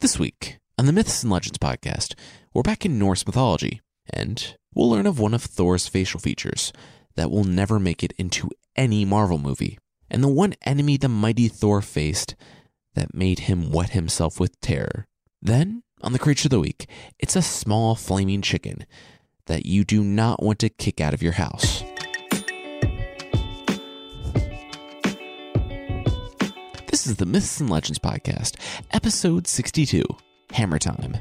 This week on the Myths and Legends podcast, we're back in Norse mythology, and we'll learn of one of Thor's facial features that will never make it into any Marvel movie, and the one enemy the mighty Thor faced that made him wet himself with terror. Then, on the Creature of the Week, it's a small flaming chicken that you do not want to kick out of your house. This is the Myths and Legends Podcast, episode 62 Hammer Time.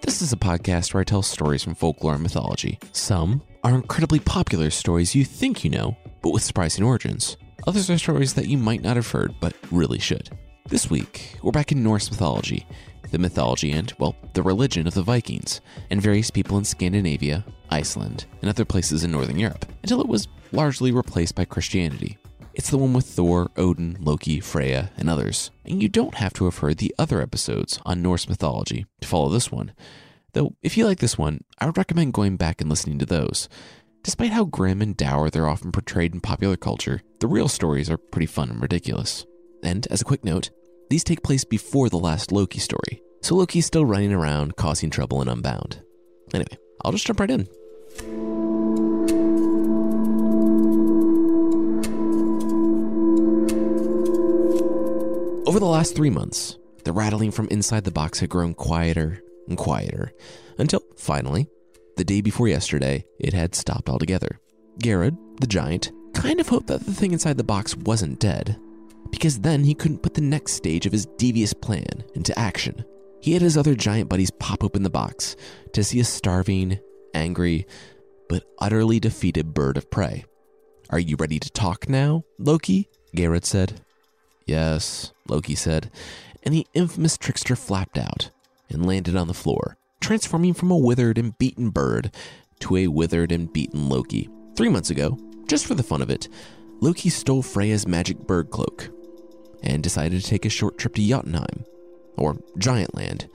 This is a podcast where I tell stories from folklore and mythology. Some are incredibly popular stories you think you know, but with surprising origins. Others are stories that you might not have heard, but really should. This week, we're back in Norse mythology, the mythology and, well, the religion of the Vikings, and various people in Scandinavia, Iceland, and other places in Northern Europe, until it was largely replaced by Christianity. It's the one with Thor, Odin, Loki, Freya, and others. And you don't have to have heard the other episodes on Norse mythology to follow this one. Though, if you like this one, I would recommend going back and listening to those. Despite how grim and dour they're often portrayed in popular culture, the real stories are pretty fun and ridiculous. And as a quick note, these take place before the last Loki story, so Loki's still running around causing trouble in Unbound. Anyway, I'll just jump right in. Over the last three months, the rattling from inside the box had grown quieter and quieter until finally, the day before yesterday, it had stopped altogether. Geirrod, the giant, kind of hoped that the thing inside the box wasn't dead, because then he couldn't put the next stage of his devious plan into action. He had his other giant buddies pop open the box to see a starving, angry, but utterly defeated bird of prey. Are you ready to talk now, Loki? Geirrod said. Yes, Loki said, and the infamous trickster flapped out and landed on the floor, transforming from a withered and beaten bird to a withered and beaten Loki. Three months ago, just for the fun of it, Loki stole Freya's magic bird cloak and decided to take a short trip to Jotunheim, or Giant Land.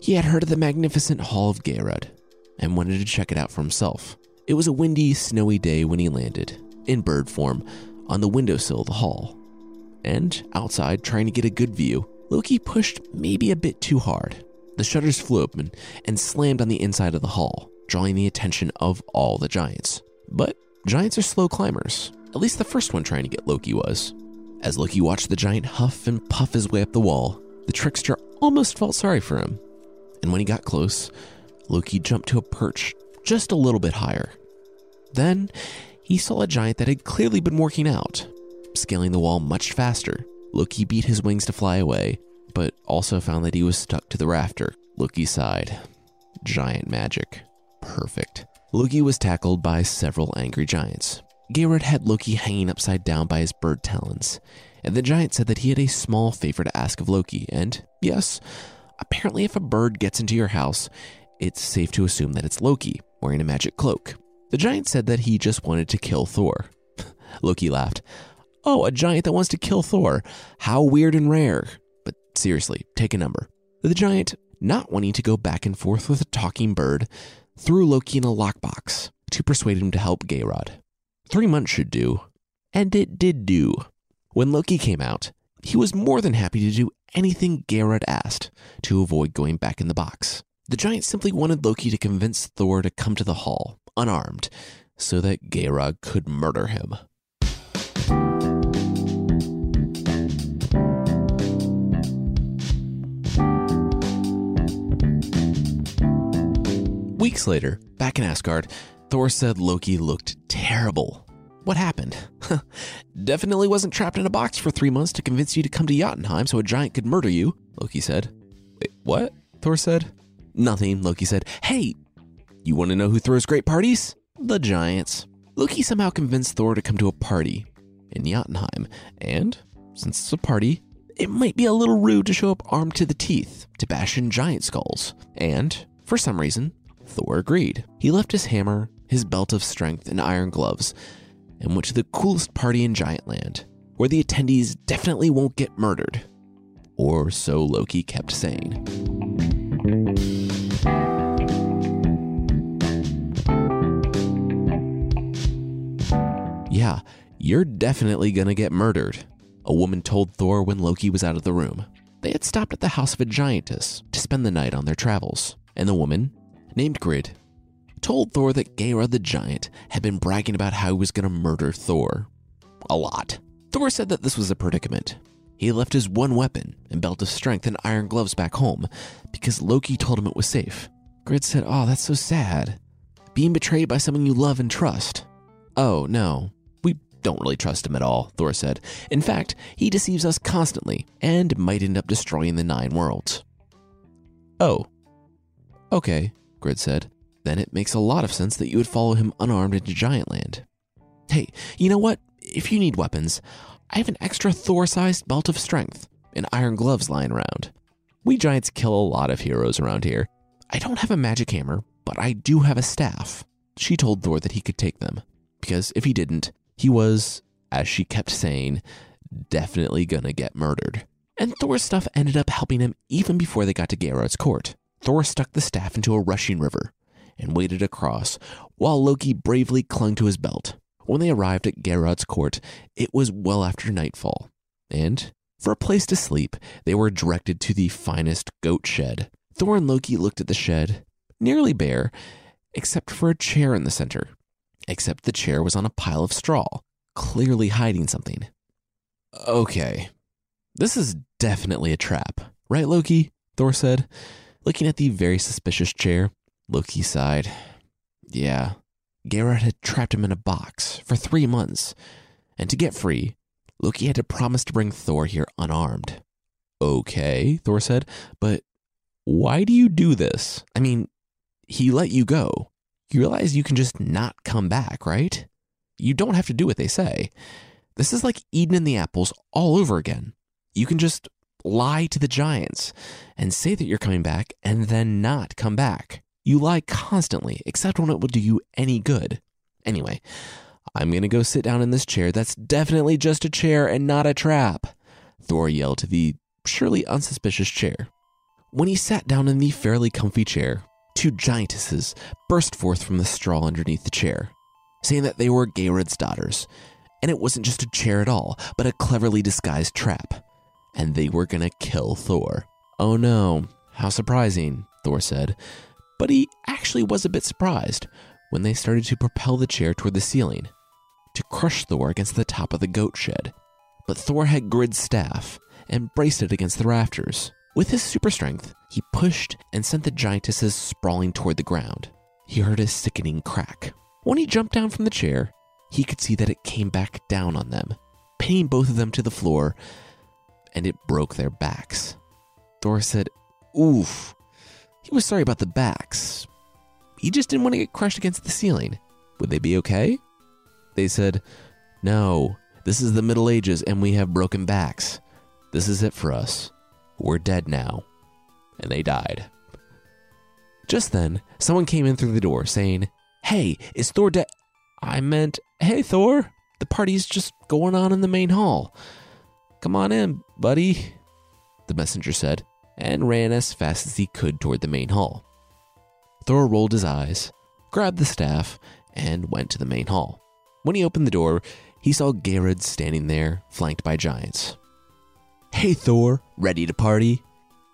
He had heard of the magnificent Hall of Geirrod and wanted to check it out for himself. It was a windy, snowy day when he landed, in bird form, on the windowsill of the hall. And outside, trying to get a good view, Loki pushed maybe a bit too hard. The shutters flew open and slammed on the inside of the hall, drawing the attention of all the giants. But giants are slow climbers. At least the first one trying to get Loki was. As Loki watched the giant huff and puff his way up the wall, the trickster almost felt sorry for him. And when he got close, Loki jumped to a perch just a little bit higher. Then he saw a giant that had clearly been working out, scaling the wall much faster. Loki beat his wings to fly away, but also found that he was stuck to the rafter. Loki sighed. Giant magic. Perfect. Loki was tackled by several angry giants. Geirrod had Loki hanging upside down by his bird talons, and the giant said that he had a small favor to ask of Loki. And yes, apparently, if a bird gets into your house, it's safe to assume that it's Loki wearing a magic cloak. The giant said that he just wanted to kill Thor. Loki laughed. Oh, a giant that wants to kill Thor. How weird and rare. But seriously, take a number. The giant, not wanting to go back and forth with a talking bird, threw Loki in a lockbox to persuade him to help Geirrod. Three months should do. And it did do. When Loki came out, he was more than happy to do anything Geirrod asked to avoid going back in the box. The giant simply wanted Loki to convince Thor to come to the hall, unarmed, so that Geirrod could murder him. Weeks later, back in Asgard, Thor said Loki looked terrible. What happened? Definitely wasn't trapped in a box for three months to convince you to come to Jotunheim so a giant could murder you, Loki said. Wait, what? Thor said. Nothing, Loki said. Hey, you want to know who throws great parties? The giants. Loki somehow convinced Thor to come to a party in Jotunheim, and since it's a party, it might be a little rude to show up armed to the teeth to bash in giant skulls. And, for some reason, Thor agreed. He left his hammer, his belt of strength, and iron gloves, and went to the coolest party in Giant Land, where the attendees definitely won't get murdered. Or so Loki kept saying. Yeah, you're definitely gonna get murdered. a woman told Thor when Loki was out of the room. They had stopped at the house of a giantess to spend the night on their travels, and the woman, named Grid, told Thor that Geirrod the giant had been bragging about how he was going to murder Thor. A lot. Thor said that this was a predicament. He left his one weapon and belt of strength and iron gloves back home because Loki told him it was safe. Grid said, Oh, that's so sad. Being betrayed by someone you love and trust. Oh, no. We don't really trust him at all, Thor said. In fact, he deceives us constantly and might end up destroying the Nine Worlds. Oh. Okay, Grid said. Then it makes a lot of sense that you would follow him unarmed into Giantland. Hey, you know what? If you need weapons, I have an extra Thor sized belt of strength and iron gloves lying around. We giants kill a lot of heroes around here. I don't have a magic hammer, but I do have a staff. She told Thor that he could take them, because if he didn't, he was, as she kept saying, definitely gonna get murdered. And Thor's stuff ended up helping him even before they got to Geirrod's court. Thor stuck the staff into a rushing river and waded across, while Loki bravely clung to his belt. When they arrived at Geirrod's court, it was well after nightfall, and for a place to sleep, they were directed to the finest goat shed. Thor and Loki looked at the shed, nearly bare, except for a chair in the center. Except the chair was on a pile of straw, clearly hiding something. Okay, this is definitely a trap, right, Loki? Thor said, looking at the very suspicious chair. Loki sighed. Yeah, Geirrod had trapped him in a box for three months, and to get free, Loki had to promise to bring Thor here unarmed. Okay, Thor said, but why do you do this? I mean, he let you go. You realize you can just not come back, right? You don't have to do what they say. This is like Idun and the apples all over again. You can just lie to the giants and say that you're coming back and then not come back. You lie constantly, except when it will do you any good. Anyway, I'm going to go sit down in this chair that's definitely just a chair and not a trap, Thor yelled to the surely unsuspicious chair. When he sat down in the fairly comfy chair, two giantesses burst forth from the straw underneath the chair, saying that they were Geirrod's daughters, and it wasn't just a chair at all, but a cleverly disguised trap, and they were gonna kill Thor. Oh no, how surprising, Thor said, but he actually was a bit surprised when they started to propel the chair toward the ceiling to crush Thor against the top of the goat shed. But Thor had Grid's staff and braced it against the rafters. With his super strength, he pushed and sent the giantesses sprawling toward the ground. He heard a sickening crack. When he jumped down from the chair, he could see that it came back down on them, pinning both of them to the floor, and it broke their backs. Thor said, Oof, he was sorry about the backs. He just didn't want to get crushed against the ceiling. Would they be okay? They said, No, this is the Middle Ages and we have broken backs. This is it for us. We're dead now. And they died. Just then, someone came in through the door saying, Hey, is Thor dead? I meant, Hey, Thor, the party's just going on in the main hall. Come on in, buddy, the messenger said and ran as fast as he could toward the main hall. Thor rolled his eyes, grabbed the staff, and went to the main hall. When he opened the door, he saw Geirrod standing there, flanked by giants. Hey, Thor, ready to party?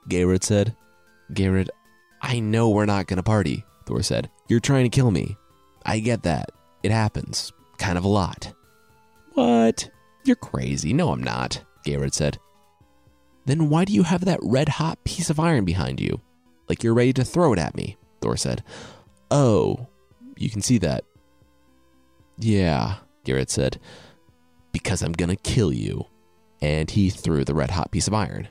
Geirrod said. Geirrod, I know we're not gonna party, Thor said. You're trying to kill me. I get that. It happens. Kind of a lot. What? You're crazy. No, I'm not, Geirrod said. Then why do you have that red hot piece of iron behind you? Like you're ready to throw it at me, Thor said. Oh, you can see that. Yeah, Geirrod said. Because I'm gonna kill you. And he threw the red hot piece of iron.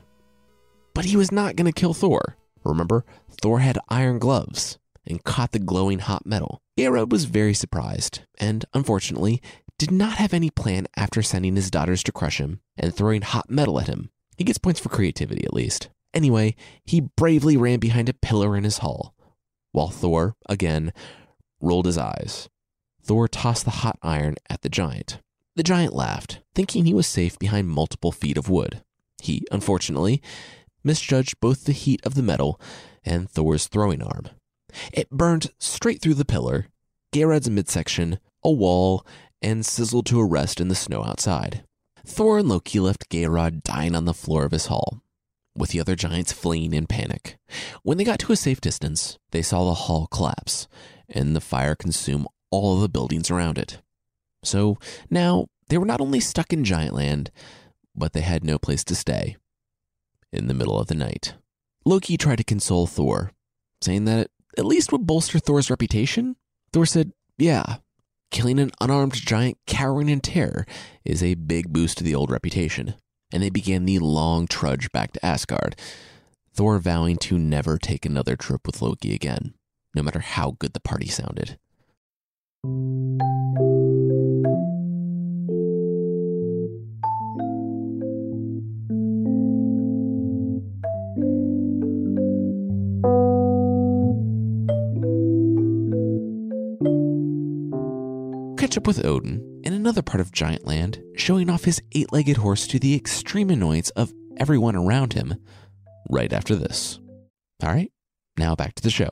But he was not gonna kill Thor. Remember, Thor had iron gloves and caught the glowing hot metal. Geirrod was very surprised, and unfortunately, did not have any plan after sending his daughters to crush him and throwing hot metal at him. He gets points for creativity at least. Anyway, he bravely ran behind a pillar in his hall, while Thor, again, rolled his eyes. Thor tossed the hot iron at the giant. The giant laughed, thinking he was safe behind multiple feet of wood. He, unfortunately, misjudged both the heat of the metal and Thor's throwing arm. It burned straight through the pillar, Geirrod's midsection, a wall, and sizzled to a rest in the snow outside. Thor and Loki left Geirrod dying on the floor of his hall, with the other giants fleeing in panic. When they got to a safe distance, they saw the hall collapse and the fire consume all the buildings around it. So now they were not only stuck in Giantland, but they had no place to stay. In the middle of the night, Loki tried to console Thor, saying that it at least would bolster Thor's reputation. Thor said, Yeah, killing an unarmed giant cowering in terror is a big boost to the old reputation. And they began the long trudge back to Asgard, Thor vowing to never take another trip with Loki again, no matter how good the party sounded. Up with Odin in another part of Giantland, showing off his eight legged horse to the extreme annoyance of everyone around him right after this. All right, now back to the show.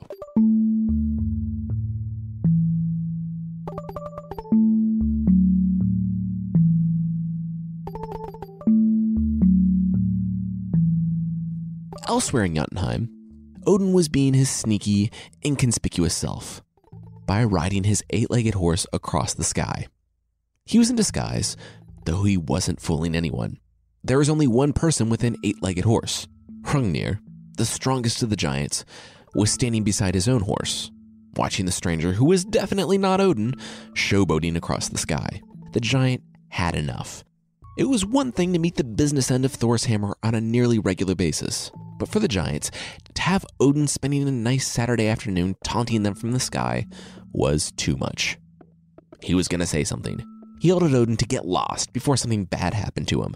Elsewhere in Jotunheim, Odin was being his sneaky, inconspicuous self by riding his eight legged horse across the sky. He was in disguise, though he wasn't fooling anyone. There was only one person with an eight legged horse. Hrungnir, the strongest of the giants, was standing beside his own horse, watching the stranger, who was definitely not Odin, showboating across the sky. The giant had enough. It was one thing to meet the business end of Thor's hammer on a nearly regular basis, but for the giants, to have Odin spending a nice Saturday afternoon taunting them from the sky was too much. He was going to say something. He yelled at Odin to get lost before something bad happened to him.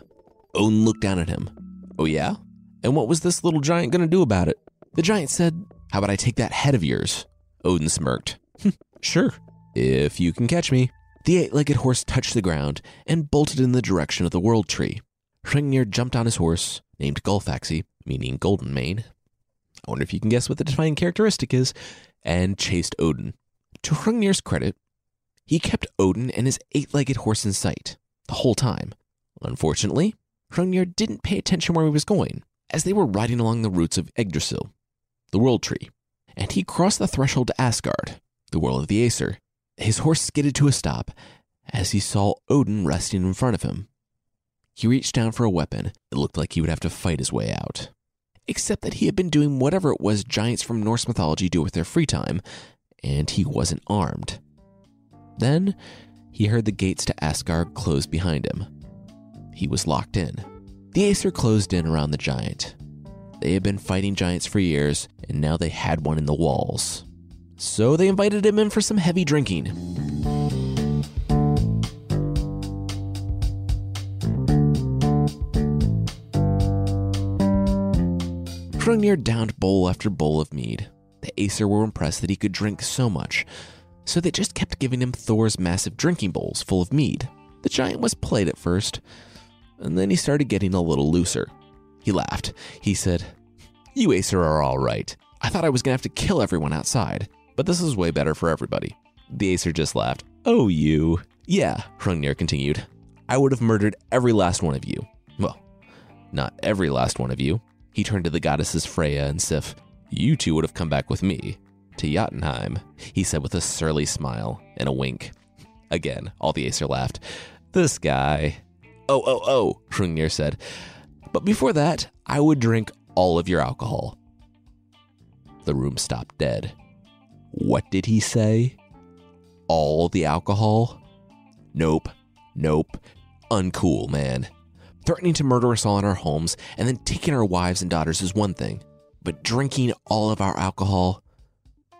Odin looked down at him. Oh, yeah? And what was this little giant going to do about it? The giant said, How about I take that head of yours? Odin smirked. Hm, sure, if you can catch me. The eight legged horse touched the ground and bolted in the direction of the world tree. Hrungnir jumped on his horse, named Gullfaxi, meaning golden mane. I wonder if you can guess what the defining characteristic is, and chased Odin. To Hrungnir's credit, he kept Odin and his eight legged horse in sight the whole time. Unfortunately, Hrungnir didn't pay attention where he was going, as they were riding along the roots of Yggdrasil, the world tree, and he crossed the threshold to Asgard, the world of the Aesir. His horse skidded to a stop as he saw Odin resting in front of him. He reached down for a weapon. It looked like he would have to fight his way out. Except that he had been doing whatever it was giants from Norse mythology do with their free time, and he wasn't armed. Then he heard the gates to Asgard close behind him. He was locked in. The Aesir closed in around the giant. They had been fighting giants for years, and now they had one in the walls. So they invited him in for some heavy drinking. Hrungnir downed bowl after bowl of mead. The Aesir were impressed that he could drink so much, so they just kept giving him Thor's massive drinking bowls full of mead. The giant was polite at first, and then he started getting a little looser. He laughed. He said, You Aesir are all right. I thought I was to have to kill everyone outside, but this is way better for everybody. The Aesir just laughed. Oh, you. Yeah, Hrungnir continued. I would have murdered every last one of you. Well, not every last one of you. He turned to the goddesses Freya and Sif. You two would have come back with me to Jotunheim, he said with a surly smile and a wink. Again, all the Aesir laughed. This guy. Oh, oh, oh, Hrungnir said. But before that, I would drink all of your alcohol. The room stopped dead. What did he say? All the alcohol? Nope. Nope. Uncool, man. Threatening to murder us all in our homes and then taking our wives and daughters is one thing. But drinking all of our alcohol,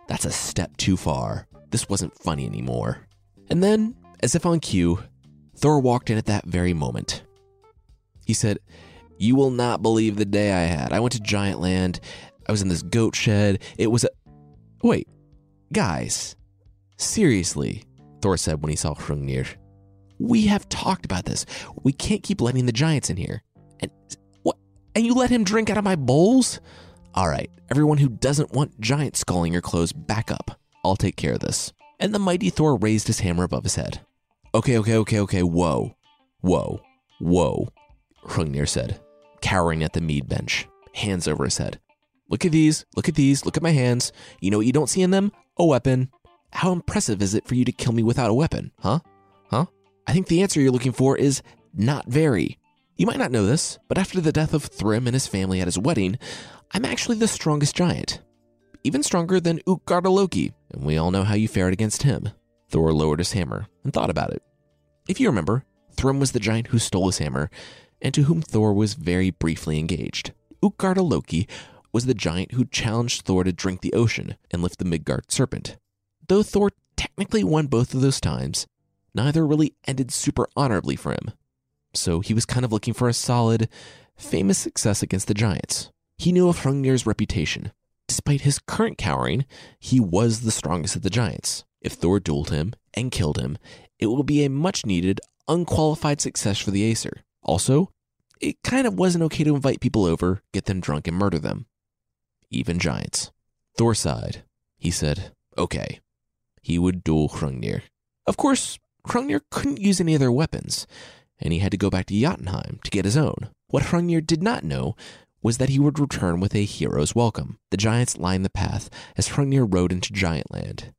that's a step too far. This wasn't funny anymore. And then, as if on cue, Thor walked in at that very moment. He said, You will not believe the day I had. I went to Giantland. I was in this goat shed. It was a. Wait, guys. Seriously, Thor said when he saw Hrungnir. We have talked about this. We can't keep letting the giants in here. And what? And you let him drink out of my bowls? All right, everyone who doesn't want giant sculling your clothes, back up. I'll take care of this. And the mighty Thor raised his hammer above his head. Okay, okay, okay, okay, whoa. Whoa. Whoa, Hrungnir said, cowering at the mead bench, hands over his head. Look at these, look at these, look at my hands. You know what you don't see in them? A weapon. How impressive is it for you to kill me without a weapon, huh? Huh? I think the answer you're looking for is not very. You might not know this, but after the death of Thrym and his family at his wedding, I'm actually the strongest giant. Even stronger than Utgarda and we all know how you fared against him. Thor lowered his hammer and thought about it. If you remember, Thrym was the giant who stole his hammer, and to whom Thor was very briefly engaged. Utgarda was the giant who challenged Thor to drink the ocean and lift the Midgard serpent. Though Thor technically won both of those times, neither really ended super honorably for him. So he was kind of looking for a solid, famous success against the giants. He knew of Hrungnir's reputation. Despite his current cowering, he was the strongest of the giants. If Thor dueled him and killed him, it will be a much needed, unqualified success for the Aesir. Also, it kind of wasn't okay to invite people over, get them drunk, and murder them. Even giants. Thor sighed. He said, okay. He would duel Hrungnir. Of course, Hrungnir couldn't use any of their weapons, and he had to go back to Jotunheim to get his own. What Hrungnir did not know was that he would return with a hero's welcome. The giants lined the path as Hrungnir rode into Giantland.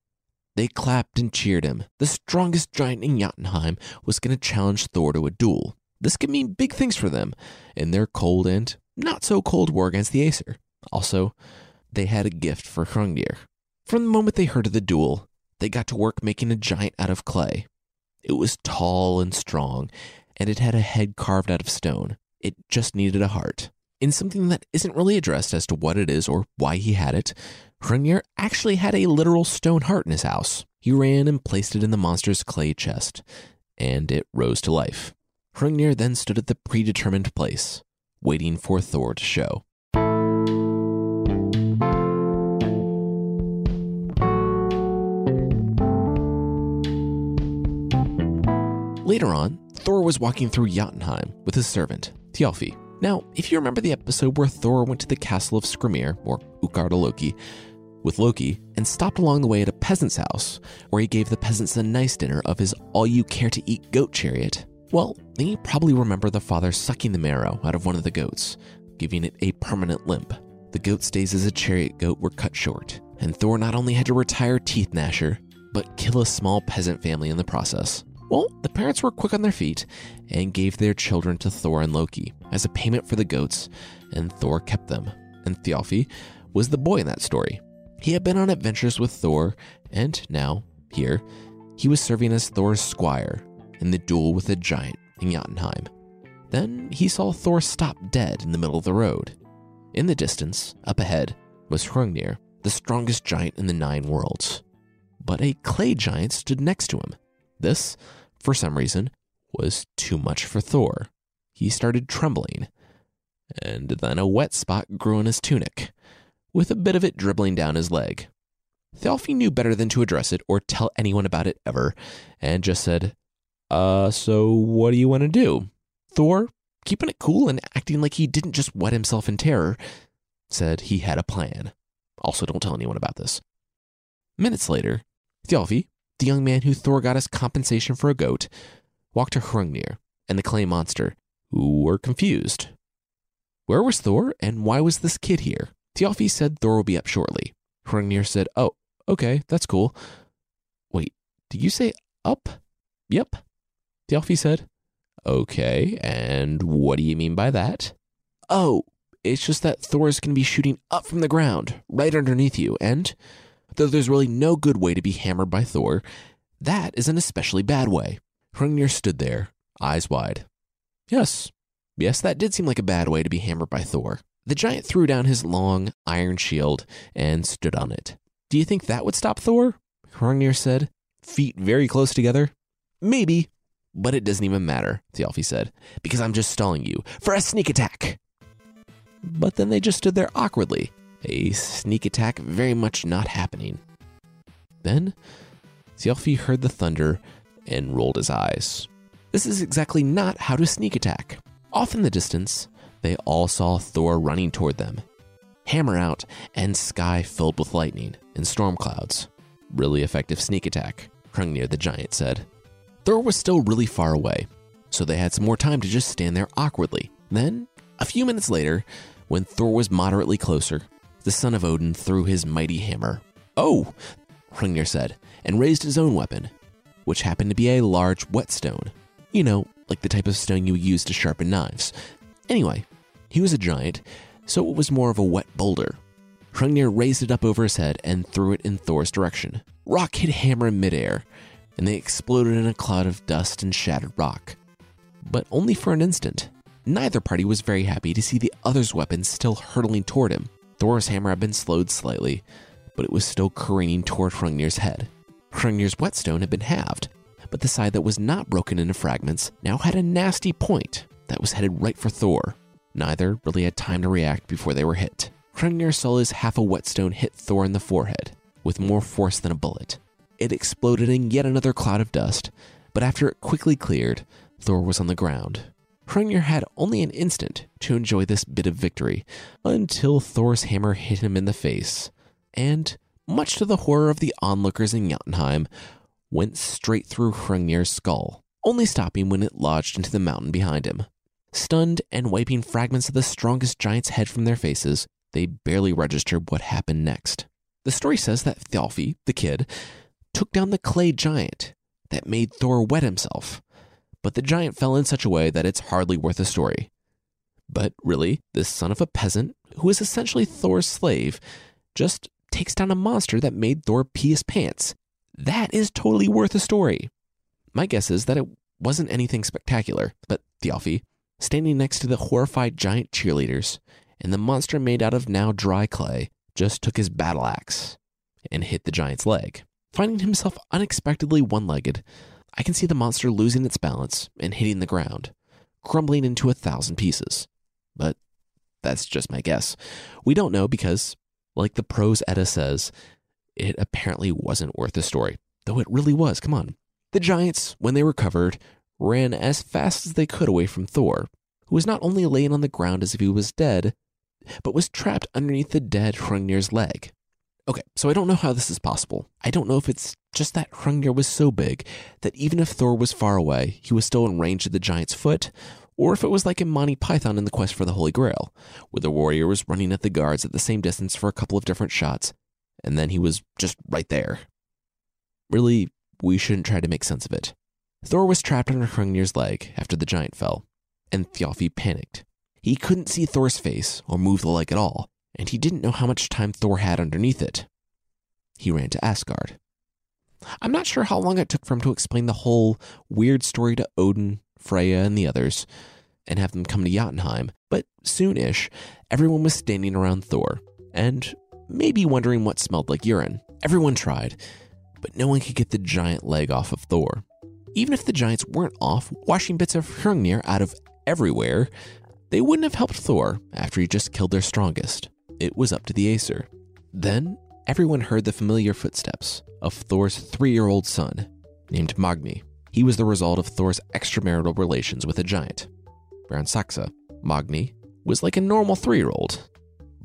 They clapped and cheered him. The strongest giant in Jotunheim was going to challenge Thor to a duel. This could mean big things for them in their cold and not so cold war against the Aesir. Also, they had a gift for Hrungnir. From the moment they heard of the duel, they got to work making a giant out of clay. It was tall and strong, and it had a head carved out of stone. It just needed a heart. In something that isn't really addressed as to what it is or why he had it, Hrungnir actually had a literal stone heart in his house. He ran and placed it in the monster's clay chest, and it rose to life. Hrungnir then stood at the predetermined place, waiting for Thor to show. Later on, Thor was walking through Jotunheim with his servant, Thjalfi. Now, if you remember the episode where Thor went to the castle of Skrymir, or Utgarda Loki, with Loki and stopped along the way at a peasant's house, where he gave the peasants a nice dinner of his all you care to eat goat chariot, well, then you probably remember the father sucking the marrow out of one of the goats, giving it a permanent limp. The goat's days as a chariot goat were cut short, and Thor not only had to retire Teeth Gnasher, but kill a small peasant family in the process. Well, the parents were quick on their feet and gave their children to Thor and Loki as a payment for the goats, and Thor kept them. And Thjalfi was the boy in that story. He had been on adventures with Thor, and now, here, he was serving as Thor's squire in the duel with a giant in Jotunheim. Then he saw Thor stop dead in the middle of the road. In the distance, up ahead, was Hrungnir, the strongest giant in the Nine Worlds. But a clay giant stood next to him. This for some reason, was too much for Thor. He started trembling, and then a wet spot grew on his tunic, with a bit of it dribbling down his leg. Thjalfi knew better than to address it or tell anyone about it ever, and just said, Uh, so what do you want to do? Thor, keeping it cool and acting like he didn't just wet himself in terror, said he had a plan. Also, don't tell anyone about this. Minutes later, Thjalfi, the young man who Thor got as compensation for a goat, walked to Hrungnir and the clay monster, who were confused. Where was Thor, and why was this kid here? Thjalfi said Thor will be up shortly. Hrungnir said, Oh, okay, that's cool. Wait, did you say up? Yep. Thjalfi said, Okay, and what do you mean by that? Oh, it's just that Thor is going to be shooting up from the ground, right underneath you, and Though there's really no good way to be hammered by Thor, that is an especially bad way. Hrungnir stood there, eyes wide. Yes, yes, that did seem like a bad way to be hammered by Thor. The giant threw down his long iron shield and stood on it. Do you think that would stop Thor? Hrungnir said, feet very close together. Maybe, but it doesn't even matter, Thjalfi said, because I'm just stalling you for a sneak attack. But then they just stood there awkwardly, a sneak attack very much not happening. Then, Thjalfi heard the thunder and rolled his eyes. This is exactly not how to sneak attack. Off in the distance, they all saw Thor running toward them. Hammer out and sky filled with lightning and storm clouds. Really effective sneak attack, Hrungnir the giant said. Thor was still really far away, so they had some more time to just stand there awkwardly. Then, a few minutes later, when Thor was moderately closer, the son of Odin threw his mighty hammer. Oh, Hrungnir said, and raised his own weapon, which happened to be a large whetstone. You know, like the type of stone you use to sharpen knives. Anyway, he was a giant, so it was more of a wet boulder. Hrungnir raised it up over his head and threw it in Thor's direction. Rock hit hammer in midair, and they exploded in a cloud of dust and shattered rock. But only for an instant. Neither party was very happy to see the other's weapon still hurtling toward him. Thor's hammer had been slowed slightly, but it was still careening toward Hrungnir's head. Hrungnir's whetstone had been halved, but the side that was not broken into fragments now had a nasty point that was headed right for Thor. Neither really had time to react before they were hit. Hrungnir saw his half a whetstone hit Thor in the forehead with more force than a bullet. It exploded in yet another cloud of dust, but after it quickly cleared, Thor was on the ground. Hrungnir had only an instant to enjoy this bit of victory until Thor's hammer hit him in the face, and, much to the horror of the onlookers in Jotunheim, went straight through Hrungnir's skull, only stopping when it lodged into the mountain behind him. Stunned and wiping fragments of the strongest giant's head from their faces, they barely registered what happened next. The story says that Thjalfi, the kid, took down the clay giant that made Thor wet himself, but the giant fell in such a way that it's hardly worth a story. But really, this son of a peasant, who is essentially Thor's slave, just takes down a monster that made Thor pee his pants. That is totally worth a story. My guess is that it wasn't anything spectacular, but Thjalfi, standing next to the horrified giant cheerleaders, and the monster made out of now dry clay, just took his battle axe and hit the giant's leg. Finding himself unexpectedly one legged, I can see the monster losing its balance and hitting the ground, crumbling into a thousand pieces. But that's just my guess. We don't know because, like the prose Edda says, it apparently wasn't worth the story, though it really was. Come on. The giants, when they recovered, ran as fast as they could away from Thor, who was not only laying on the ground as if he was dead, but was trapped underneath the dead Hrungnir's leg. Okay, so I don't know how this is possible. I don't know if it's just that Hrungnir was so big that even if Thor was far away, he was still in range of the giant's foot, or if it was like in Monty Python in the Quest for the Holy Grail, where the warrior was running at the guards at the same distance for a couple of different shots, and then he was just right there. Really, we shouldn't try to make sense of it. Thor was trapped under Hrungnir's leg after the giant fell, and Thjalfi panicked. He couldn't see Thor's face or move the leg at all, and he didn't know how much time Thor had underneath it. He ran to Asgard. I'm not sure how long it took for him to explain the whole weird story to Odin, Freya, and the others, and have them come to Jotunheim, but soon-ish, everyone was standing around Thor, and maybe wondering what smelled like urine. Everyone tried, but no one could get the giant leg off of Thor. Even if the giants weren't off washing bits of Hrungnir out of everywhere, they wouldn't have helped Thor after he just killed their strongest it was up to the Aesir. Then everyone heard the familiar footsteps of Thor's three year old son, named Magni. He was the result of Thor's extramarital relations with a giant. Jarnsaxa, Magni, was like a normal three year old,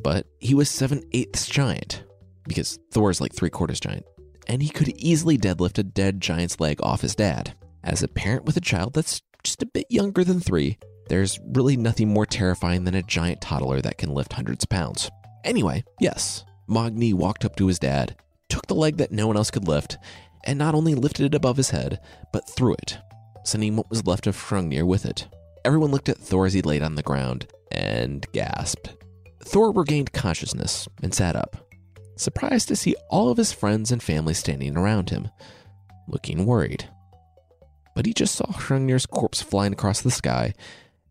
but he was seven eighths giant, because Thor is like three quarters giant, and he could easily deadlift a dead giant's leg off his dad. As a parent with a child that's just a bit younger than three, there's really nothing more terrifying than a giant toddler that can lift hundreds of pounds. Anyway, yes, Magni walked up to his dad, took the leg that no one else could lift, and not only lifted it above his head, but threw it, sending what was left of Hrungnir with it. Everyone looked at Thor as he laid on the ground and gasped. Thor regained consciousness and sat up, surprised to see all of his friends and family standing around him, looking worried. But he just saw Hrungnir's corpse flying across the sky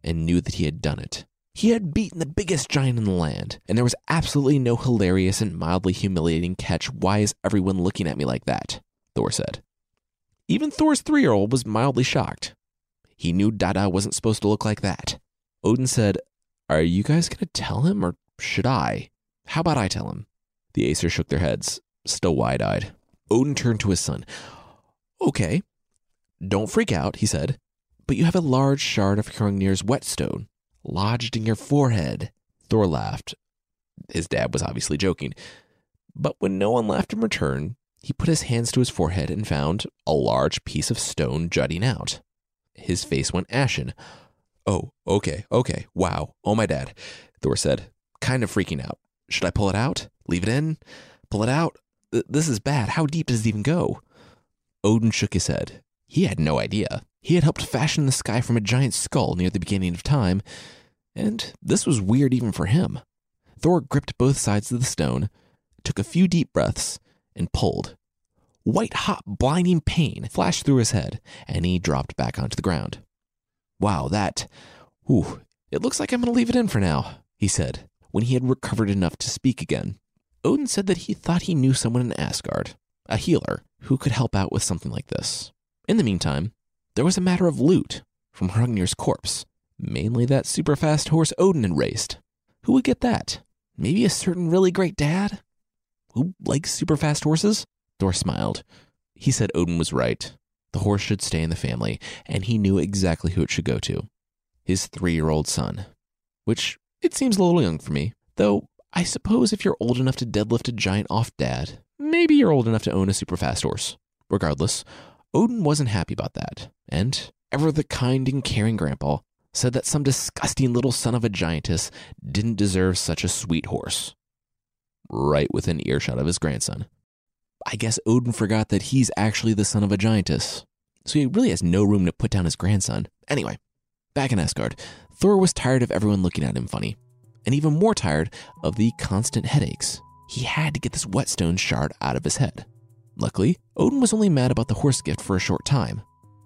and knew that he had done it. He had beaten the biggest giant in the land, and there was absolutely no hilarious and mildly humiliating catch. Why is everyone looking at me like that? Thor said. Even Thor's three year old was mildly shocked. He knew Dada wasn't supposed to look like that. Odin said, Are you guys going to tell him, or should I? How about I tell him? The Aesir shook their heads, still wide eyed. Odin turned to his son. Okay. Don't freak out, he said. But you have a large shard of Hrungnir's whetstone lodged in your forehead. Thor laughed. His dad was obviously joking. But when no one laughed in return, he put his hands to his forehead and found a large piece of stone jutting out. His face went ashen. Oh, okay, okay, wow, oh my dad, Thor said, kind of freaking out. Should I pull it out? Leave it in? Pull it out? Th- this is bad. How deep does it even go? Odin shook his head. He had no idea. He had helped fashion the sky from a giant skull near the beginning of time, and this was weird even for him. Thor gripped both sides of the stone, took a few deep breaths, and pulled. White hot, blinding pain flashed through his head, and he dropped back onto the ground. Wow, that. Whew, it looks like I'm going to leave it in for now, he said, when he had recovered enough to speak again. Odin said that he thought he knew someone in Asgard, a healer, who could help out with something like this. In the meantime, there was a matter of loot from Hrungnir's corpse, mainly that super fast horse Odin had raced. Who would get that? Maybe a certain really great dad? Who likes super fast horses? Thor smiled. He said Odin was right. The horse should stay in the family, and he knew exactly who it should go to his three year old son. Which, it seems a little young for me, though I suppose if you're old enough to deadlift a giant off dad, maybe you're old enough to own a super fast horse. Regardless, Odin wasn't happy about that, and ever the kind and caring grandpa said that some disgusting little son of a giantess didn't deserve such a sweet horse. Right within earshot of his grandson. I guess Odin forgot that he's actually the son of a giantess, so he really has no room to put down his grandson. Anyway, back in Asgard, Thor was tired of everyone looking at him funny, and even more tired of the constant headaches. He had to get this whetstone shard out of his head. Luckily, Odin was only mad about the horse gift for a short time,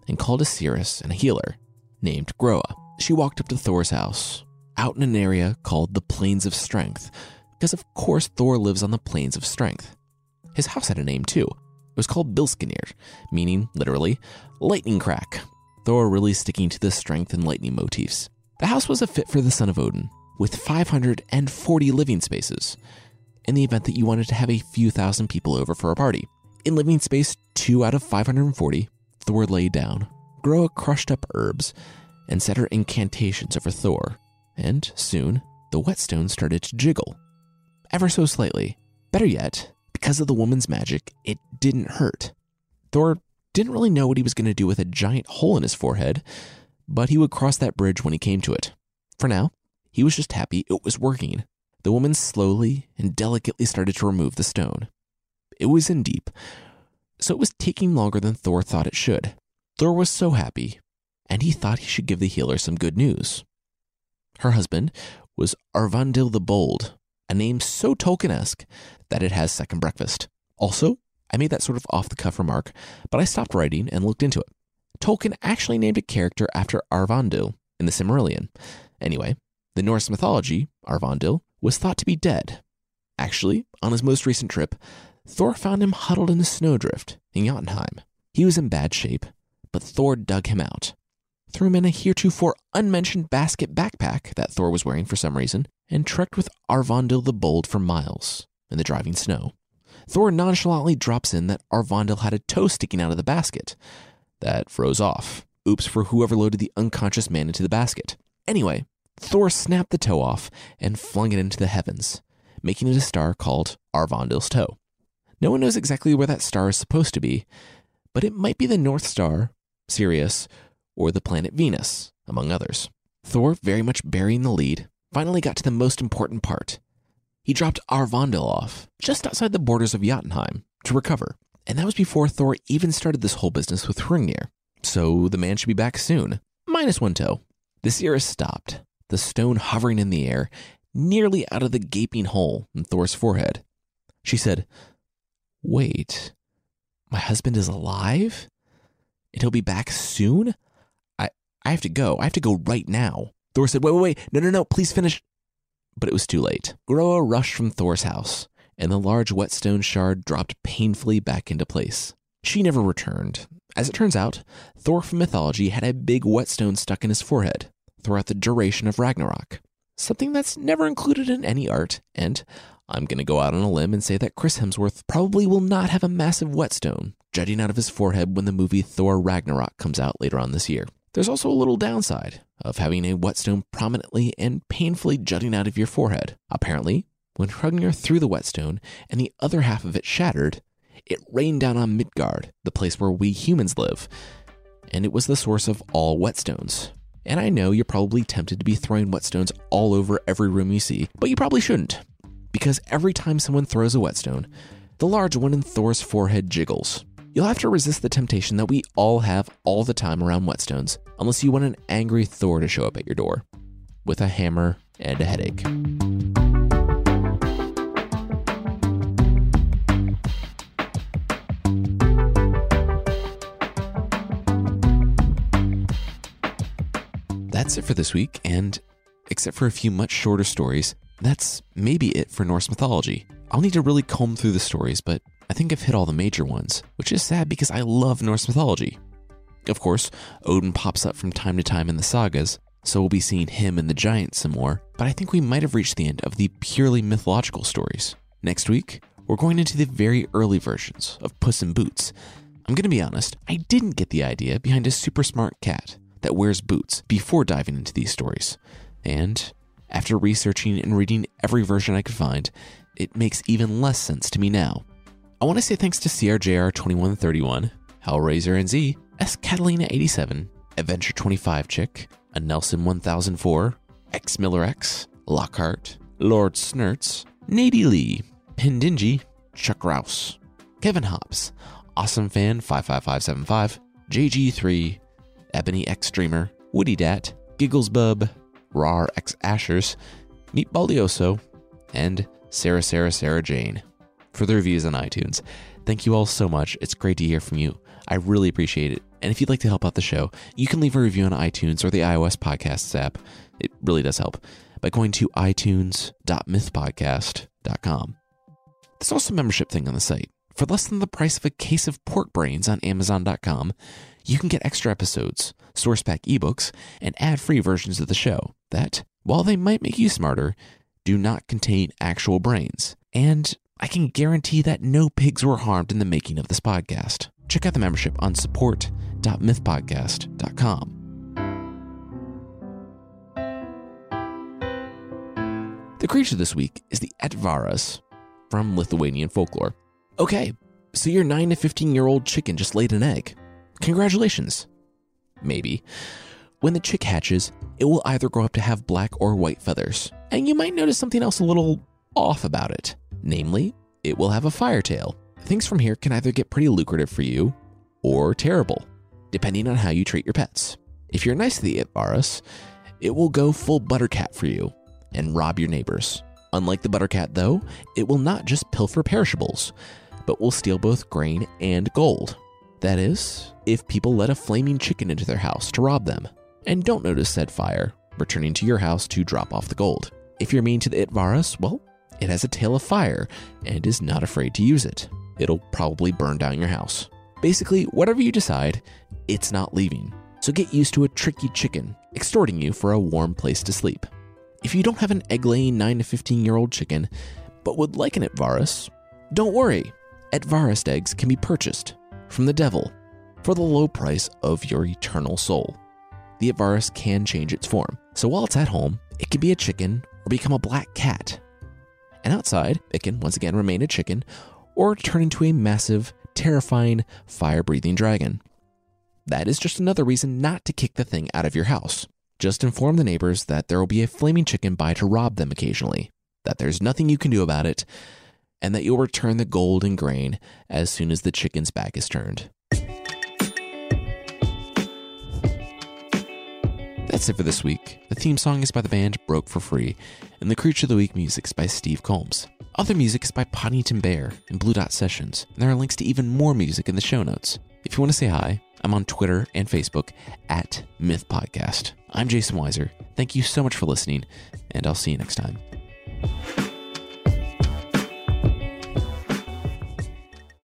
and called a seeress and a healer named Groa. She walked up to Thor's house, out in an area called the Plains of Strength, because of course Thor lives on the Plains of Strength. His house had a name too. It was called Bilskirnir, meaning, literally, lightning crack. Thor really sticking to the strength and lightning motifs. The house was a fit for the son of Odin, with 540 living spaces, in the event that you wanted to have a few thousand people over for a party. In living space 2 out of 540, Thor lay down. Groa crushed up herbs and said her incantations over Thor, and soon the whetstone started to jiggle. Ever so slightly. Better yet, because of the woman's magic, it didn't hurt. Thor didn't really know what he was going to do with a giant hole in his forehead, but he would cross that bridge when he came to it. For now, he was just happy it was working. The woman slowly and delicately started to remove the stone. It was in deep, so it was taking longer than Thor thought it should. Thor was so happy, and he thought he should give the healer some good news. Her husband was Aurvandil the Bold, a name so Tolkien esque that it has second breakfast. Also, I made that sort of off the cuff remark, but I stopped writing and looked into it. Tolkien actually named a character after Aurvandil in the Silmarillion. Anyway, the Norse mythology, Aurvandil, was thought to be dead. Actually, on his most recent trip, Thor found him huddled in a snowdrift in Jotunheim. He was in bad shape, but Thor dug him out, threw him in a heretofore unmentioned basket backpack that Thor was wearing for some reason, and trekked with Aurvandil the Bold for miles in the driving snow. Thor nonchalantly drops in that Aurvandil had a toe sticking out of the basket. That froze off. Oops for whoever loaded the unconscious man into the basket. Anyway, Thor snapped the toe off and flung it into the heavens, making it a star called Aurvandil's toe. No one knows exactly where that star is supposed to be, but it might be the North Star, Sirius, or the planet Venus, among others. Thor, very much burying the lead, finally got to the most important part he dropped Aurvandil off just outside the borders of Jotunheim to recover. And that was before Thor even started this whole business with Hrungnir. So the man should be back soon, minus one toe. The seeress stopped, the stone hovering in the air, nearly out of the gaping hole in Thor's forehead. She said, Wait, my husband is alive? And he'll be back soon? I, I have to go. I have to go right now. Thor said, Wait, wait, wait. No, no, no. Please finish but it was too late. Groa rushed from Thor's house, and the large whetstone shard dropped painfully back into place. She never returned. As it turns out, Thor from mythology had a big whetstone stuck in his forehead throughout the duration of Ragnarok. Something that's never included in any art, and I'm going to go out on a limb and say that Chris Hemsworth probably will not have a massive whetstone jutting out of his forehead when the movie Thor Ragnarok comes out later on this year. There's also a little downside of having a whetstone prominently and painfully jutting out of your forehead. Apparently, when Hrungnir threw the whetstone and the other half of it shattered, it rained down on Midgard, the place where we humans live. and it was the source of all whetstones. And I know you're probably tempted to be throwing whetstones all over every room you see, but you probably shouldn't. Because every time someone throws a whetstone, the large one in Thor's forehead jiggles. You'll have to resist the temptation that we all have all the time around whetstones, unless you want an angry Thor to show up at your door with a hammer and a headache. That's it for this week, and except for a few much shorter stories, that's maybe it for Norse mythology. I'll need to really comb through the stories, but I think I've hit all the major ones, which is sad because I love Norse mythology. Of course, Odin pops up from time to time in the sagas, so we'll be seeing him and the giants some more, but I think we might have reached the end of the purely mythological stories. Next week, we're going into the very early versions of Puss in Boots. I'm to be honest, I didn't get the idea behind a super smart cat that wears boots before diving into these stories. And after researching and reading every version I could find, it makes even less sense to me now. I want to say thanks to CRJR2131, Hellraiser NZ, S Catalina 87, Adventure 25 Chick, a Nelson 1004, X Miller X, Lockhart, Lord Snurts, Nady Lee, Pindingy, Chuck Rouse, Kevin Hops, Awesome Fan 55575, JG3, Ebony X Woody Dat, Giggles Bub, Rar X Ashers, Meet Baldioso, and Sarah Sarah Sarah Jane for the reviews on iTunes. Thank you all so much. It's great to hear from you. I really appreciate it. And if you'd like to help out the show, you can leave a review on iTunes or the iOS Podcasts app. It really does help by going to itunes.mythpodcast.com. There's also a membership thing on the site. For less than the price of a case of pork brains on Amazon.com, you can get extra episodes, source pack ebooks, and ad free versions of the show that, while they might make you smarter, do not contain actual brains. And I can guarantee that no pigs were harmed in the making of this podcast. Check out the membership on support.mythpodcast.com. The creature this week is the Aitvaras from Lithuanian folklore. Okay, so your 9 to 15 year old chicken just laid an egg. Congratulations. Maybe. When the chick hatches, it will either grow up to have black or white feathers, and you might notice something else a little off about it. Namely, it will have a fire tail. Things from here can either get pretty lucrative for you or terrible, depending on how you treat your pets. If you're nice to the Aitvaras, it will go full buttercat for you and rob your neighbors. Unlike the buttercat, though, it will not just pilfer perishables, but will steal both grain and gold. That is, if people let a flaming chicken into their house to rob them and don't notice said fire returning to your house to drop off the gold. If you're mean to the Aitvaras, well, it has a tail of fire and is not afraid to use it. It'll probably burn down your house. Basically, whatever you decide, it's not leaving. So get used to a tricky chicken extorting you for a warm place to sleep. If you don't have an egg laying 9 to 15 year old chicken, but would like an Aitvaras, don't worry. Aitvaras eggs can be purchased from the devil for the low price of your eternal soul. The Aitvaras can change its form, so while it's at home, it can be a chicken or become a black cat. And outside, it can once again remain a chicken or turn into a massive, terrifying, fire breathing dragon. That is just another reason not to kick the thing out of your house. Just inform the neighbors that there will be a flaming chicken by to rob them occasionally, that there's nothing you can do about it, and that you'll return the gold and grain as soon as the chicken's back is turned. That's it for this week. The theme song is by the band Broke for Free, and the Creature of the Week music is by Steve Combs. Other music is by Poddington Bear and Blue Dot Sessions, and there are links to even more music in the show notes. If you want to say hi, I'm on Twitter and Facebook at Myth Podcast. I'm Jason Weiser. Thank you so much for listening, and I'll see you next time.